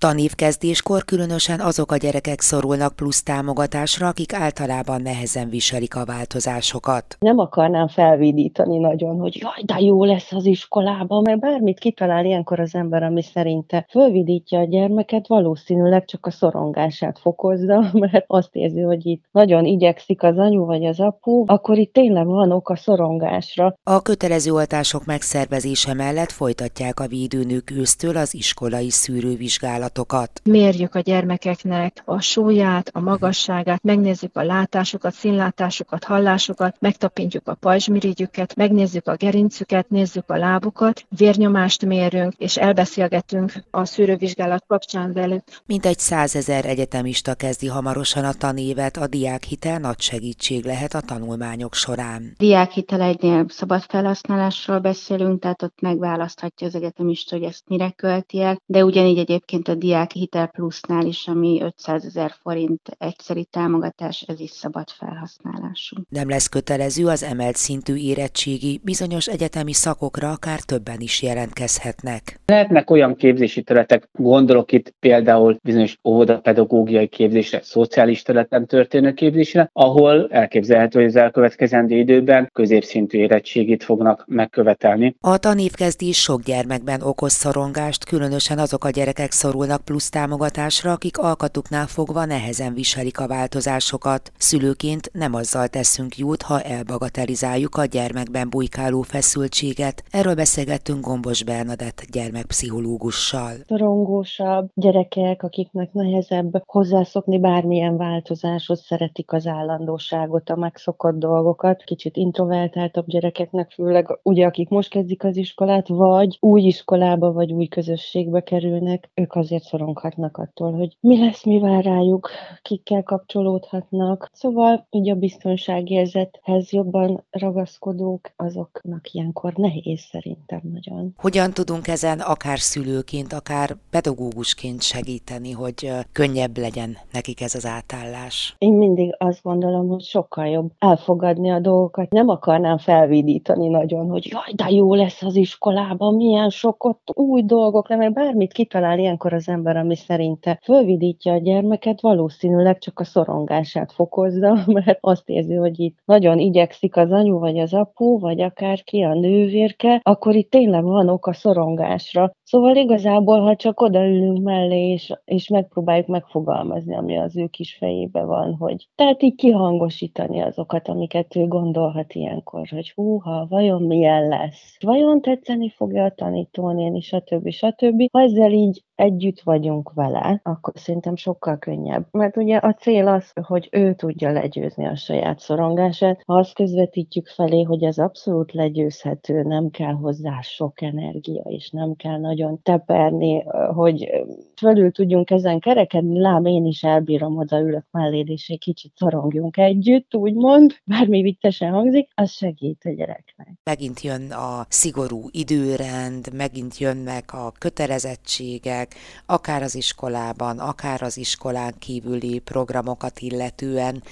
Tanévkezdéskor különösen azok a gyerekek szorulnak plusz támogatásra, akik általában nehezen viselik a változásokat. Nem akarnám felvidítani nagyon, hogy jaj, de jó lesz az iskolában, mert bármit kitalál ilyenkor az ember, ami szerinte fölvidítja a gyermeket, valószínűleg csak a szorongását fokozza, mert azt érzi, hogy itt nagyon igyekszik az anyu vagy az apu, akkor itt tényleg van ok a szorongásra. A kötelező oltások megszervezése mellett folytatják a védőnők ősztől az iskolai szűrővizsgálat adatokat. Mérjük a gyermekeknek a súlyát, a magasságát, megnézzük a látásukat, színlátásukat, hallásukat, megtapintjuk a pajzsmirigyüket, megnézzük a gerincüket, nézzük a lábukat, vérnyomást mérünk, és elbeszélgetünk a szűrővizsgálat kapcsán velük. Mintegy százezer egyetemista kezdi hamarosan a tanévet, a diákhitel nagy segítség lehet a tanulmányok során. Diákhitel egynél szabad felhasználásról beszélünk, tehát ott megválaszthatja az egyetemista, hogy ezt mire költi el, de ugyanígy egyébként a diák hitel plusznál is, ami 500 ezer forint egyszeri támogatás, ez is szabad felhasználású. Nem lesz kötelező az emelt szintű érettségi, bizonyos egyetemi szakokra akár többen is jelentkezhetnek. Lehetnek olyan képzési területek, gondolok itt például bizonyos óvodapedagógiai képzésre, szociális területen történő képzésre, ahol elképzelhető, hogy az elkövetkezendő időben középszintű érettségit fognak megkövetelni. A tanévkezdés sok gyermekben okoz szorongást, különösen azok a gyerekek szorulnak szorulnak plusz támogatásra, akik alkatuknál fogva nehezen viselik a változásokat. Szülőként nem azzal teszünk jót, ha elbagatelizáljuk a gyermekben bujkáló feszültséget. Erről beszélgettünk Gombos Bernadett gyermekpszichológussal. Szorongósabb gyerekek, akiknek nehezebb hozzászokni bármilyen változáshoz, szeretik az állandóságot, a megszokott dolgokat. Kicsit introvertáltabb gyerekeknek, főleg ugye akik most kezdik az iskolát, vagy új iskolába, vagy új közösségbe kerülnek, ők azért azért szoronghatnak attól, hogy mi lesz, mi vár rájuk, kikkel kapcsolódhatnak. Szóval így a biztonságérzethez jobban ragaszkodók, azoknak ilyenkor nehéz szerintem nagyon. Hogyan tudunk ezen akár szülőként, akár pedagógusként segíteni, hogy könnyebb legyen nekik ez az átállás? Én mindig azt gondolom, hogy sokkal jobb elfogadni a dolgokat. Nem akarnám felvidítani nagyon, hogy jaj, de jó lesz az iskolában, milyen sok ott új dolgok, mert bármit kitalál ilyenkor az ember, ami szerinte fölvidítja a gyermeket, valószínűleg csak a szorongását fokozza, mert azt érzi, hogy itt nagyon igyekszik az anyu, vagy az apu, vagy akárki, a nővérke, akkor itt tényleg van ok a szorongásra. Szóval igazából, ha csak odaülünk mellé, és, és megpróbáljuk megfogalmazni, ami az ő kis fejébe van, hogy tehát így kihangosítani azokat, amiket ő gondolhat ilyenkor, hogy húha, vajon milyen lesz? Vajon tetszeni fogja a tanítónéni, stb. stb. Ha ezzel így együtt vagyunk vele, akkor szerintem sokkal könnyebb. Mert ugye a cél az, hogy ő tudja legyőzni a saját szorongását. Ha azt közvetítjük felé, hogy ez abszolút legyőzhető, nem kell hozzá sok energia, és nem kell nagyon teperni, hogy fölül tudjunk ezen kerekedni, lám én is elbírom, odaülök melléd, és egy kicsit szorongjunk együtt, úgymond, bármi viccesen hangzik, az segít a gyereknek. Megint jön a szigorú időrend, megint jönnek a kötelezettségek, akár az iskolában, akár az iskolán kívüli programokat illetően,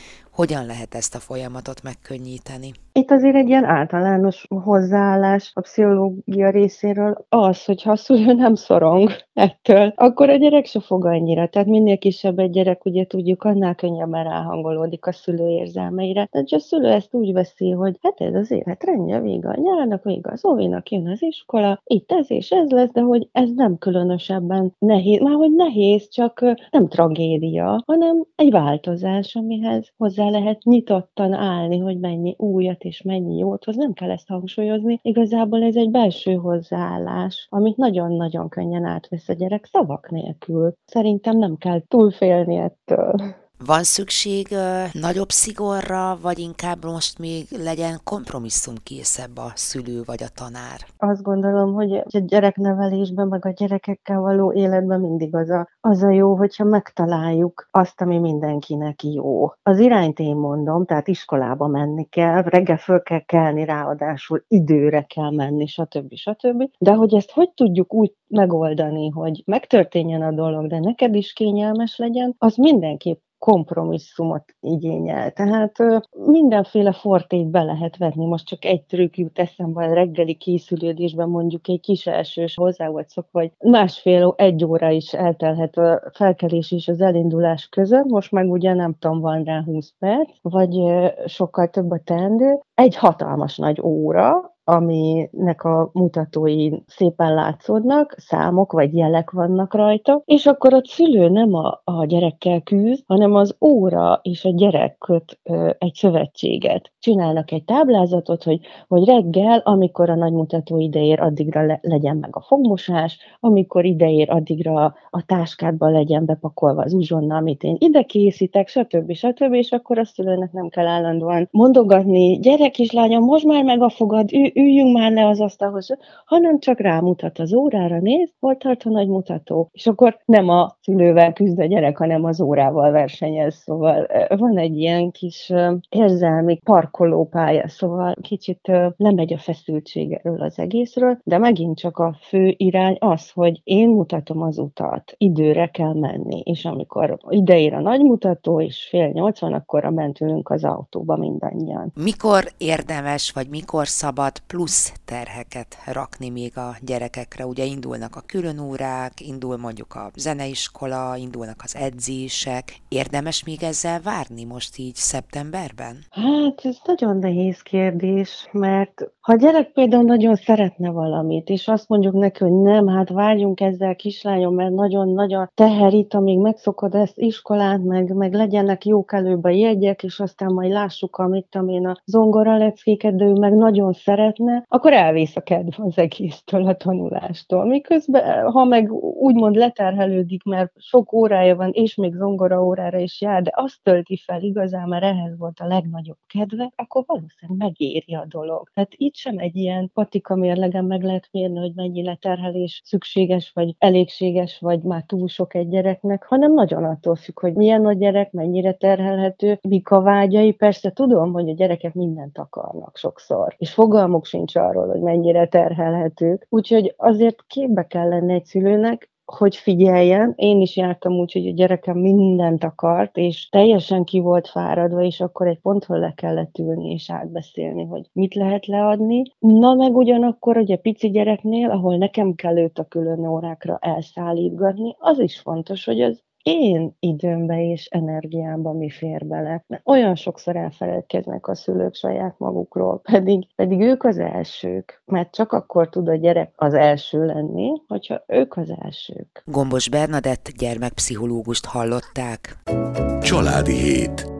hogyan lehet ezt a folyamatot megkönnyíteni? Itt azért egy ilyen általános hozzáállás a pszichológia részéről az, hogy ha a szülő nem szorong ettől, akkor a gyerek se fog annyira. Tehát minél kisebb egy gyerek, ugye tudjuk, annál könnyebben ráhangolódik a szülő érzelmeire. Tehát a szülő ezt úgy veszi, hogy hát ez az élet rendje, vége a nyárnak, vége az óvinak, jön az iskola, itt ez és ez lesz, de hogy ez nem különösebben nehéz, már hogy nehéz, csak nem tragédia, hanem egy változás, amihez hozzá lehet nyitottan állni, hogy mennyi újat és mennyi jót hoz. Nem kell ezt hangsúlyozni. Igazából ez egy belső hozzáállás, amit nagyon-nagyon könnyen átvesz a gyerek szavak nélkül. Szerintem nem kell túlfélni ettől. Van szükség nagyobb szigorra, vagy inkább most még legyen kompromisszumkészebb a szülő vagy a tanár? Azt gondolom, hogy a gyereknevelésben, meg a gyerekekkel való életben mindig az a, az a jó, hogyha megtaláljuk azt, ami mindenkinek jó. Az irányt én mondom, tehát iskolába menni kell, reggel föl kell kelni, ráadásul időre kell menni, stb. stb. De hogy ezt hogy tudjuk úgy megoldani, hogy megtörténjen a dolog, de neked is kényelmes legyen, az mindenképp kompromisszumot igényel. Tehát mindenféle fortét be lehet vetni. Most csak egy trükk jut eszembe a reggeli készülődésben, mondjuk egy kis elsős hozzá vagy szokva, vagy másfél, egy óra is eltelhet a felkelés és az elindulás között. Most meg ugye nem tudom, van rá 20 perc, vagy sokkal több a teendő. Egy hatalmas nagy óra, aminek a mutatói szépen látszódnak, számok vagy jelek vannak rajta, és akkor a szülő nem a, a gyerekkel küzd, hanem az óra és a gyerek köt ö, egy szövetséget. Csinálnak egy táblázatot, hogy, hogy reggel, amikor a nagymutató ideér, addigra le, legyen meg a fogmosás, amikor ideér, addigra a táskádba legyen bepakolva az uzsonna, amit én ide készítek, stb. stb. És akkor a szülőnek nem kell állandóan mondogatni, gyerek kislányom, most már meg a fogad, ü- üljünk már le az asztalhoz, hanem csak rámutat az órára, néz, hol tart a nagy mutató. És akkor nem a szülővel küzd a gyerek, hanem az órával versenyez, szóval van egy ilyen kis érzelmi parkolópálya, szóval kicsit lemegy a feszültség erről az egészről, de megint csak a fő irány az, hogy én mutatom az utat, időre kell menni, és amikor ideér a nagy mutató, és fél nyolc van, akkor mentünk az autóba mindannyian. Mikor érdemes, vagy mikor szabad plusz terheket rakni még a gyerekekre. Ugye indulnak a különórák, indul mondjuk a zeneiskola, indulnak az edzések. Érdemes még ezzel várni most így szeptemberben? Hát ez nagyon nehéz kérdés, mert ha a gyerek például nagyon szeretne valamit, és azt mondjuk neki, hogy nem, hát várjunk ezzel kislányom, mert nagyon-nagyon teherít, amíg megszokod ezt iskolát, meg, meg legyenek jók előbb a jegyek, és aztán majd lássuk, amit én a zongora leckéket, de ő meg nagyon szeretne, akkor elvész a kedv az egésztől, a tanulástól. Miközben, ha meg úgymond leterhelődik, mert sok órája van, és még zongora órára is jár, de azt tölti fel igazán, mert ehhez volt a legnagyobb kedve, akkor valószínűleg megéri a dolog. Tehát itt sem egy ilyen patika mérlegen meg lehet mérni, hogy mennyi leterhelés szükséges, vagy elégséges, vagy már túl sok egy gyereknek, hanem nagyon attól függ, hogy milyen a gyerek, mennyire terhelhető, mik a vágyai. Persze tudom, hogy a gyerekek mindent akarnak sokszor, és fogalmuk sincs arról, hogy mennyire terhelhetők. Úgyhogy azért képbe kell lenni egy szülőnek, hogy figyeljen. Én is jártam úgy, hogy a gyerekem mindent akart, és teljesen ki volt fáradva, és akkor egy pontról le kellett ülni és átbeszélni, hogy mit lehet leadni. Na meg ugyanakkor, hogy a pici gyereknél, ahol nekem kell őt a külön órákra elszállítgatni, az is fontos, hogy az én időmbe és energiámba mi fér bele. Mert olyan sokszor elfeledkeznek a szülők saját magukról, pedig, pedig ők az elsők, mert csak akkor tud a gyerek az első lenni, hogyha ők az elsők. Gombos Bernadett gyermekpszichológust hallották. Családi hét.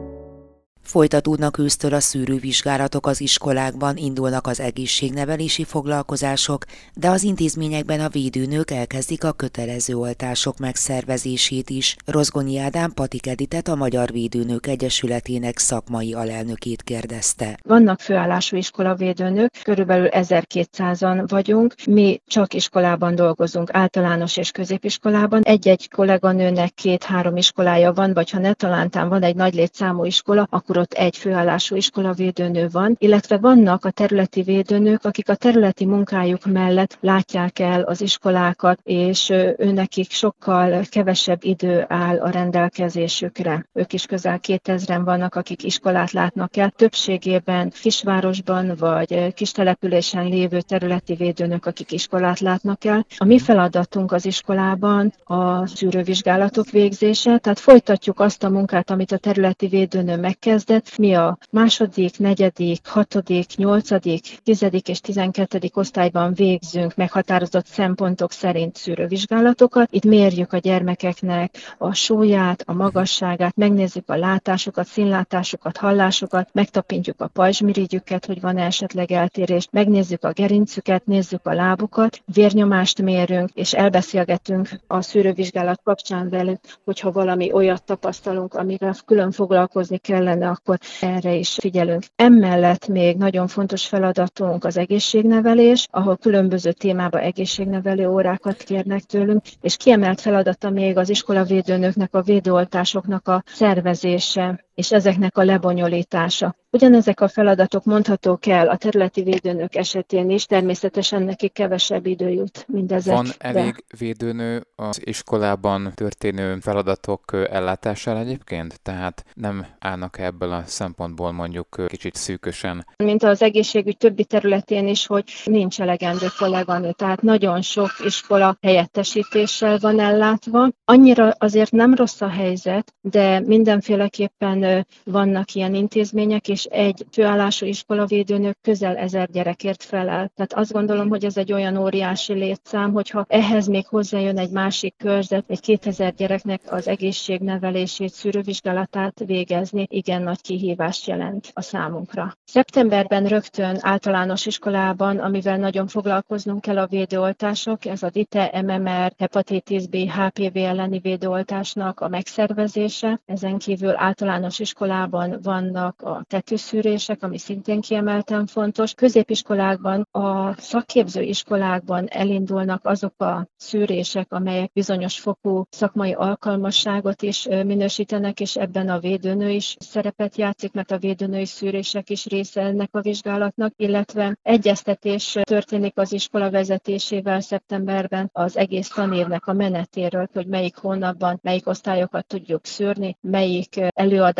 Folytatódnak ősztől a szűrővizsgálatok az iskolákban, indulnak az egészségnevelési foglalkozások, de az intézményekben a védőnők elkezdik a kötelező oltások megszervezését is. Rozgonyi Ádám Patik Editet a Magyar Védőnők Egyesületének szakmai alelnökét kérdezte. Vannak főállású iskolavédőnők, körülbelül 1200-an vagyunk. Mi csak iskolában dolgozunk, általános és középiskolában. Egy-egy kolléganőnek két-három iskolája van, vagy ha ne talántán van egy nagy létszámú iskola, akkor ott egy főállású iskolavédőnő van, illetve vannak a területi védőnők, akik a területi munkájuk mellett látják el az iskolákat, és őnekik sokkal kevesebb idő áll a rendelkezésükre. Ők is közel 2000-en vannak, akik iskolát látnak el. Többségében kisvárosban vagy kis településen lévő területi védőnök, akik iskolát látnak el. A mi feladatunk az iskolában a szűrővizsgálatok végzése, tehát folytatjuk azt a munkát, amit a területi védőnő megkezd, kezdett. Mi a második, negyedik, hatodik, nyolcadik, tizedik és tizenkettedik osztályban végzünk meghatározott szempontok szerint szűrővizsgálatokat. Itt mérjük a gyermekeknek a súlyát, a magasságát, megnézzük a látásukat, színlátásukat, hallásukat, megtapintjuk a pajzsmirigyüket, hogy van -e esetleg eltérés, megnézzük a gerincüket, nézzük a lábukat, vérnyomást mérünk, és elbeszélgetünk a szűrővizsgálat kapcsán velük, hogyha valami olyat tapasztalunk, amivel külön foglalkozni kellene, akkor erre is figyelünk. Emellett még nagyon fontos feladatunk az egészségnevelés, ahol különböző témába egészségnevelő órákat kérnek tőlünk, és kiemelt feladata még az iskolavédőnöknek, a védőoltásoknak a szervezése és ezeknek a lebonyolítása. Ugyanezek a feladatok mondhatók el a területi védőnök esetén is, természetesen neki kevesebb idő jut mindezek. Van elég védőnő az iskolában történő feladatok ellátására egyébként? Tehát nem állnak ebből a szempontból mondjuk kicsit szűkösen? Mint az egészségügy többi területén is, hogy nincs elegendő kolléganő, tehát nagyon sok iskola helyettesítéssel van ellátva. Annyira azért nem rossz a helyzet, de mindenféleképpen vannak ilyen intézmények, és egy főállású iskolavédőnök közel ezer gyerekért felel. Tehát azt gondolom, hogy ez egy olyan óriási létszám, hogyha ehhez még hozzájön egy másik körzet, egy 2000 gyereknek az egészségnevelését, szűrővizsgálatát végezni, igen nagy kihívást jelent a számunkra. Szeptemberben rögtön általános iskolában, amivel nagyon foglalkoznunk kell a védőoltások, ez a DITE, MMR, hepatitis B, HPV elleni védőoltásnak a megszervezése. Ezen kívül általános iskolában vannak a tetőszűrések, ami szintén kiemelten fontos. Középiskolákban, a szakképző iskolákban elindulnak azok a szűrések, amelyek bizonyos fokú szakmai alkalmasságot is minősítenek, és ebben a védőnő is szerepet játszik, mert a védőnői szűrések is része ennek a vizsgálatnak, illetve egyeztetés történik az iskola vezetésével szeptemberben az egész tanévnek a menetéről, hogy melyik hónapban melyik osztályokat tudjuk szűrni, melyik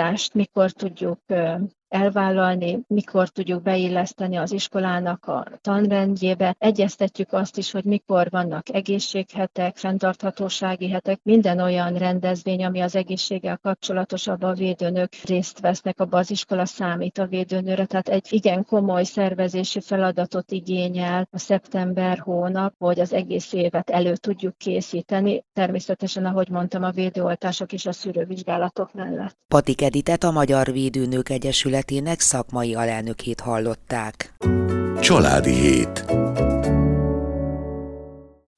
előadást mikor tudjuk elvállalni, mikor tudjuk beilleszteni az iskolának a tanrendjébe. Egyeztetjük azt is, hogy mikor vannak egészséghetek, fenntarthatósági hetek, minden olyan rendezvény, ami az egészséggel kapcsolatos, a védőnök részt vesznek, abban az iskola számít a védőnőre. Tehát egy igen komoly szervezési feladatot igényel a szeptember hónap, hogy az egész évet elő tudjuk készíteni. Természetesen, ahogy mondtam, a védőoltások és a szűrővizsgálatok mellett. Patik Editet a Magyar Védőnők Egyesület Egyesületének szakmai alelnökét hallották. Családi hét.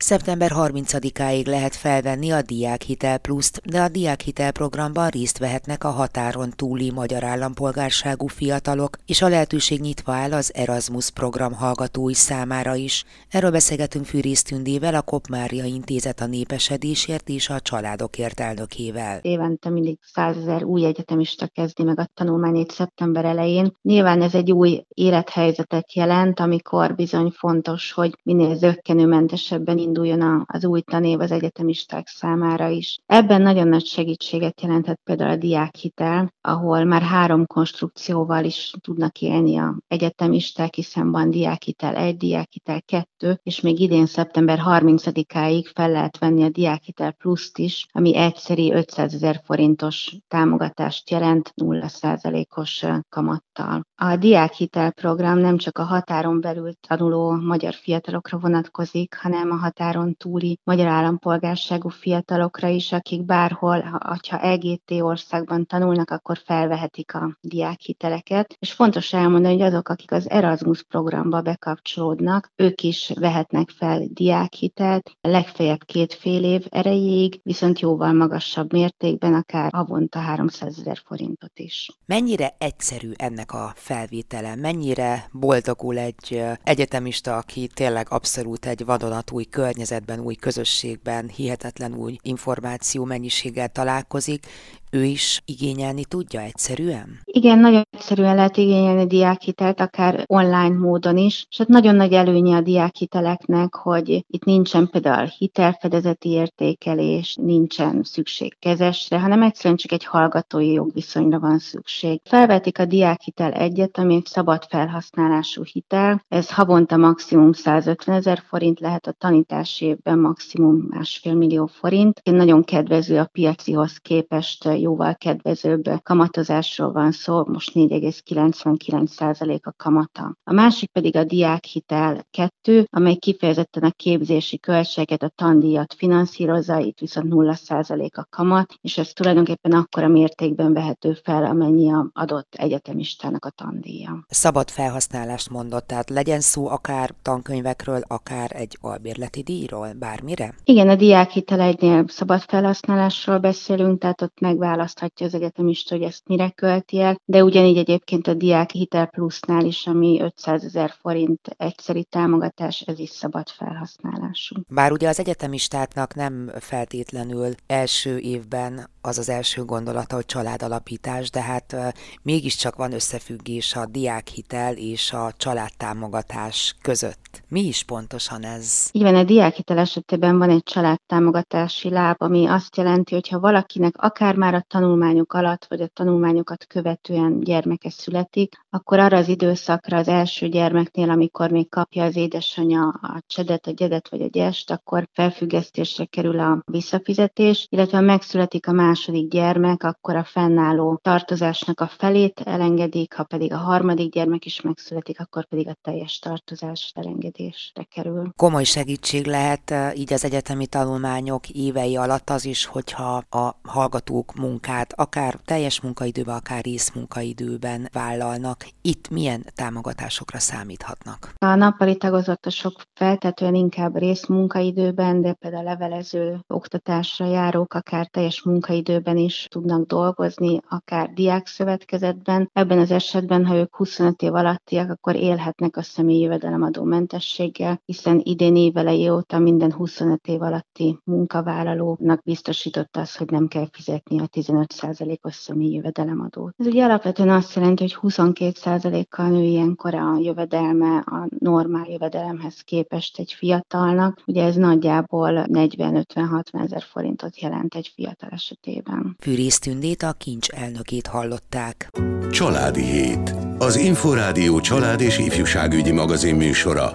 Szeptember 30-áig lehet felvenni a Diákhitel Pluszt, de a Diákhitel programban részt vehetnek a határon túli magyar állampolgárságú fiatalok, és a lehetőség nyitva áll az Erasmus program hallgatói számára is. Erről beszélgetünk Fűrész Tündével, a Kopmária Intézet a népesedésért és a családokért elnökével. Évente mindig százezer új egyetemista kezdi meg a tanulmányét szeptember elején. Nyilván ez egy új élethelyzetet jelent, amikor bizony fontos, hogy minél zöggenőmentesebben induljon az új tanév az egyetemisták számára is. Ebben nagyon nagy segítséget jelenthet például a diákhitel, ahol már három konstrukcióval is tudnak élni a egyetemisták, hiszen van diákhitel 1, diákhitel 2, és még idén szeptember 30-áig fel lehet venni a diákhitel pluszt is, ami egyszeri 500 ezer forintos támogatást jelent 0%-os kamattal. A diákhitel program nem csak a határon belül tanuló magyar fiatalokra vonatkozik, hanem a határon túli magyar állampolgárságú fiatalokra is, akik bárhol, ha EGT országban tanulnak, akkor felvehetik a diákhiteleket. És fontos elmondani, hogy azok, akik az Erasmus programba bekapcsolódnak, ők is vehetnek fel diákhitelt, legfeljebb két fél év erejéig, viszont jóval magasabb mértékben, akár havonta 300 ezer forintot is. Mennyire egyszerű ennek a felvétele? Mennyire boldogul egy egyetemista, aki tényleg abszolút egy vadonatúj környezetben, új közösségben, hihetetlen új információ mennyiséggel találkozik, ő is igényelni tudja egyszerűen? Igen, nagyon egyszerűen lehet igényelni diákhitelt, akár online módon is, és hát nagyon nagy előnye a diákhiteleknek, hogy itt nincsen például hitelfedezeti értékelés, nincsen szükség kezesre, hanem egyszerűen csak egy hallgatói jogviszonyra van szükség. Felvetik a diákhitel egyet, ami egy szabad felhasználású hitel, ez havonta maximum 150 ezer forint lehet, a tanítási évben maximum másfél millió forint. Nagyon kedvező a piacihoz képest jóval kedvezőbb kamatozásról van szó, most 4,99% a kamata. A másik pedig a diákhitel 2, amely kifejezetten a képzési költséget, a tandíjat finanszírozza, itt viszont 0% a kamat, és ez tulajdonképpen akkora mértékben vehető fel, amennyi a adott egyetemistának a tandíja. Szabad felhasználást mondott, tehát legyen szó akár tankönyvekről, akár egy albérleti díjról, bármire? Igen, a diákhitel egynél szabad felhasználásról beszélünk, tehát ott megvál megválaszthatja az egyetemista, hogy ezt mire költi el, de ugyanígy egyébként a diák hitel plusznál is, ami 500 ezer forint egyszeri támogatás, ez is szabad felhasználású. Bár ugye az egyetemistáknak nem feltétlenül első évben az az első gondolata, hogy családalapítás, de hát mégiscsak van összefüggés a diákhitel és a családtámogatás között. Mi is pontosan ez? Így van, a diákhitel esetében van egy családtámogatási láb, ami azt jelenti, hogy ha valakinek akár már a tanulmányok alatt, vagy a tanulmányokat követően gyermeke születik, akkor arra az időszakra az első gyermeknél, amikor még kapja az édesanyja a csedet, a gyedet vagy a gyest, akkor felfüggesztésre kerül a visszafizetés, illetve ha megszületik a második gyermek, akkor a fennálló tartozásnak a felét elengedik, ha pedig a harmadik gyermek is megszületik, akkor pedig a teljes tartozás elengedésre kerül. Komoly segítség lehet így az egyetemi tanulmányok évei alatt az is, hogyha a hallgatók munkát akár teljes munkaidőben, akár részmunkaidőben vállalnak. Itt milyen támogatásokra számíthatnak? A nappali tagozatosok feltetően inkább részmunkaidőben, de például levelező oktatásra járók akár teljes munkaidőben is tudnak dolgozni, akár diákszövetkezetben. Ebben az esetben, ha ők 25 év alattiak, akkor élhetnek a személyi jövedelemadó mentességgel, hiszen idén évelei óta minden 25 év alatti munkavállalónak biztosította az, hogy nem kell fizetni a 15%-os személyi jövedelemadót. Ez ugye alapvetően azt jelenti, hogy 22%-kal nő ilyenkor a jövedelme a normál jövedelemhez képest egy fiatalnak. Ugye ez nagyjából 40-50-60 ezer forintot jelent egy fiatal esetében. Fűrész Tündét a kincs elnökét hallották. Családi Hét. Az Inforádió család és ifjúságügyi magazin műsora.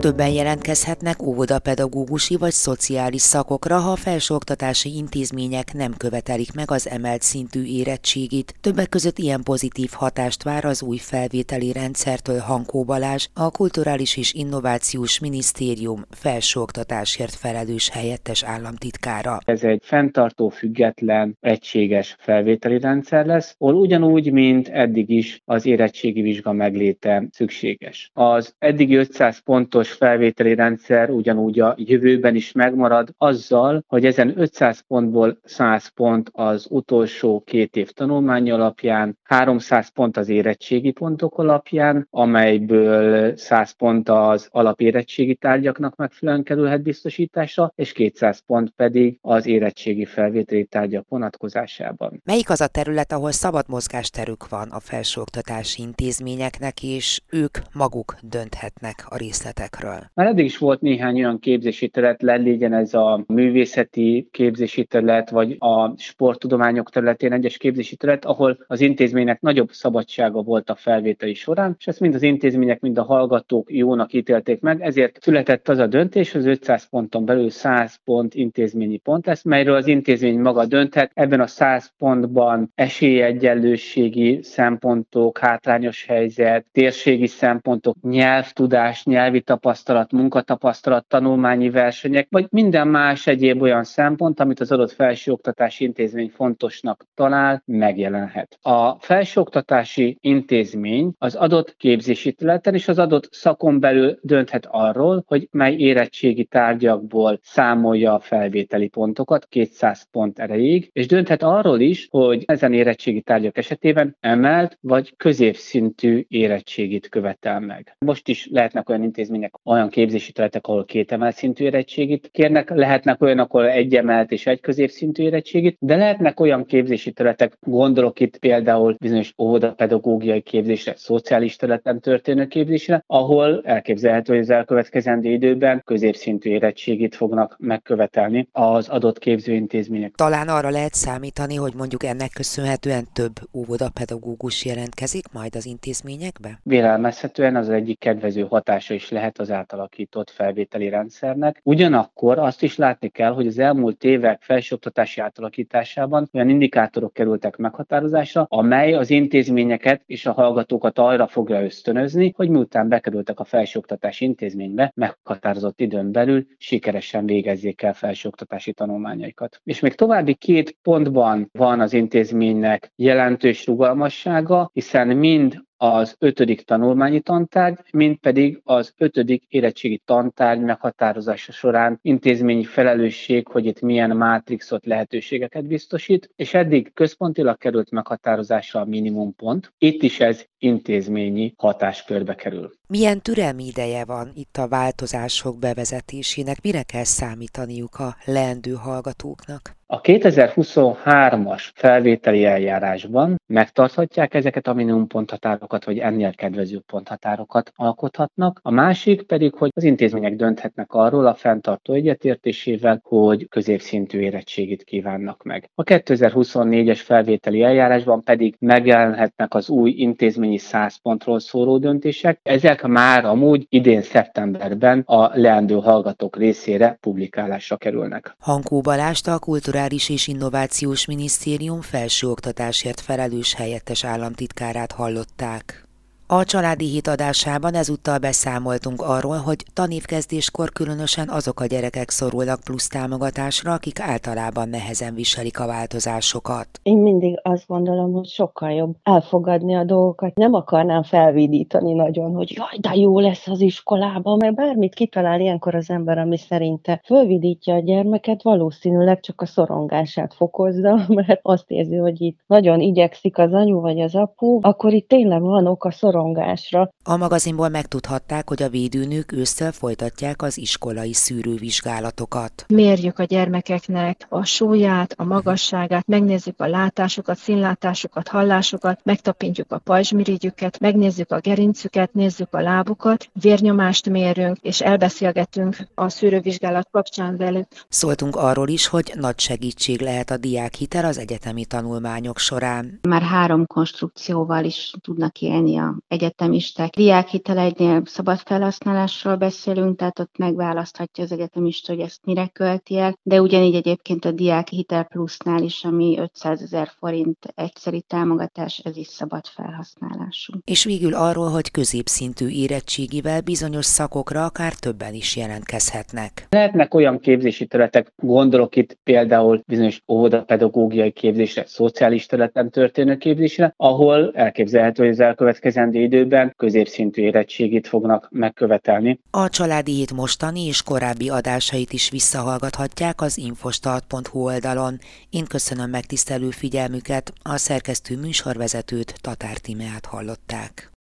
Többen jelentkezhetnek óvodapedagógusi vagy szociális szakokra, ha a felsőoktatási intézmények nem követelik meg az emelt szintű érettségit. Többek között ilyen pozitív hatást vár az új felvételi rendszertől Hankó Balázs, a Kulturális és Innovációs Minisztérium felsőoktatásért felelős helyettes államtitkára. Ez egy fenntartó, független, egységes felvételi rendszer lesz, ahol ugyanúgy, mint eddig is az érettségi vizsga megléte szükséges. Az eddigi 500 pontos pontos felvételi rendszer ugyanúgy a jövőben is megmarad azzal, hogy ezen 500 pontból 100 pont az utolsó két év tanulmány alapján, 300 pont az érettségi pontok alapján, amelyből 100 pont az alapérettségi tárgyaknak megfelelően kerülhet biztosításra, és 200 pont pedig az érettségi felvételi tárgyak vonatkozásában. Melyik az a terület, ahol szabad mozgásterük van a felsőoktatási intézményeknek, és ők maguk dönthetnek a részletekről? Területekről? Már eddig is volt néhány olyan képzési terület, legyen ez a művészeti képzési terület, vagy a sporttudományok területén egyes képzési terület, ahol az intézménynek nagyobb szabadsága volt a felvételi során, és ezt mind az intézmények, mind a hallgatók jónak ítélték meg, ezért született az a döntés, az 500 ponton belül 100 pont intézményi pont lesz, melyről az intézmény maga dönthet. Ebben a 100 pontban esélyegyenlőségi szempontok, hátrányos helyzet, térségi szempontok, nyelvtudás, nyelvi tapasztalat, tapasztalat, munkatapasztalat, tanulmányi versenyek, vagy minden más egyéb olyan szempont, amit az adott felsőoktatási intézmény fontosnak talál, megjelenhet. A felsőoktatási intézmény az adott képzési területen és az adott szakon belül dönthet arról, hogy mely érettségi tárgyakból számolja a felvételi pontokat 200 pont erejéig, és dönthet arról is, hogy ezen érettségi tárgyak esetében emelt vagy középszintű érettségit követel meg. Most is lehetnek olyan intézmények, olyan képzési területek, ahol két emelt szintű érettségit kérnek, lehetnek olyan, ahol egy emelt és egy középszintű érettségit, de lehetnek olyan képzési területek, gondolok itt például bizonyos óvodapedagógiai képzésre, szociális területen történő képzésre, ahol elképzelhető, hogy az elkövetkezendő időben középszintű érettségit fognak megkövetelni az adott képzőintézmények. Talán arra lehet számítani, hogy mondjuk ennek köszönhetően több óvodapedagógus jelentkezik majd az intézményekbe? Vélelmezhetően az egyik kedvező hatása is lehet az átalakított felvételi rendszernek. Ugyanakkor azt is látni kell, hogy az elmúlt évek felsőoktatási átalakításában olyan indikátorok kerültek meghatározásra, amely az intézményeket és a hallgatókat arra fogja ösztönözni, hogy miután bekerültek a felsőoktatási intézménybe, meghatározott időn belül sikeresen végezzék el felsőoktatási tanulmányaikat. És még további két pontban van az intézménynek jelentős rugalmassága, hiszen mind az ötödik tanulmányi tantárgy, mint pedig az ötödik érettségi tantárgy meghatározása során intézményi felelősség, hogy itt milyen mátrixot lehetőségeket biztosít, és eddig központilag került meghatározásra a minimumpont. Itt is ez intézményi hatáskörbe kerül. Milyen türelmi ideje van itt a változások bevezetésének? Mire kell számítaniuk a leendő hallgatóknak? A 2023-as felvételi eljárásban megtarthatják ezeket a minimum ponthatárokat, vagy ennél kedvező ponthatárokat alkothatnak. A másik pedig, hogy az intézmények dönthetnek arról a fenntartó egyetértésével, hogy középszintű érettségit kívánnak meg. A 2024-es felvételi eljárásban pedig megjelenhetnek az új intézményi 100 pontról szóló döntések. Ezek már amúgy idén szeptemberben a leendő hallgatók részére publikálásra kerülnek. Hankó Balást a Kulturális és Innovációs Minisztérium felsőoktatásért felelős helyettes államtitkárát hallották. A családi hit adásában ezúttal beszámoltunk arról, hogy tanévkezdéskor különösen azok a gyerekek szorulnak plusz támogatásra, akik általában nehezen viselik a változásokat. Én mindig azt gondolom, hogy sokkal jobb elfogadni a dolgokat. Nem akarnám felvidítani nagyon, hogy jaj, de jó lesz az iskolában, mert bármit kitalál ilyenkor az ember, ami szerinte fölvidítja a gyermeket, valószínűleg csak a szorongását fokozza, mert azt érzi, hogy itt nagyon igyekszik az anyu vagy az apu, akkor itt tényleg van ok a szorongásra szorongásra. A magazinból megtudhatták, hogy a védőnők ősszel folytatják az iskolai szűrővizsgálatokat. Mérjük a gyermekeknek a súlyát, a magasságát, megnézzük a látásukat, színlátásukat, hallásukat, megtapintjuk a pajzsmirigyüket, megnézzük a gerincüket, nézzük a lábukat, vérnyomást mérünk, és elbeszélgetünk a szűrővizsgálat kapcsán velük. Szóltunk arról is, hogy nagy segítség lehet a diákhitel az egyetemi tanulmányok során. Már három konstrukcióval is tudnak élni a egyetemisták. Diákhitelegynél szabad felhasználásról beszélünk, tehát ott megválaszthatja az egyetemista, hogy ezt mire költi el, de ugyanígy egyébként a Diákhitel Plusznál is, ami 500 ezer forint egyszeri támogatás, ez is szabad felhasználású. És végül arról, hogy középszintű érettségivel bizonyos szakokra akár többen is jelentkezhetnek. Lehetnek olyan képzési területek, gondolok itt például bizonyos óvodapedagógiai képzésre, szociális területen történő képzésre, ahol elképzelhető, hogy az elkövetkezendő időben középszintű érettségit fognak megkövetelni. A Családi Hét mostani és korábbi adásait is visszahallgathatják az infostart.hu oldalon. Én köszönöm megtisztelő figyelmüket, a szerkesztő műsorvezetőt Tatár Timeát hallották.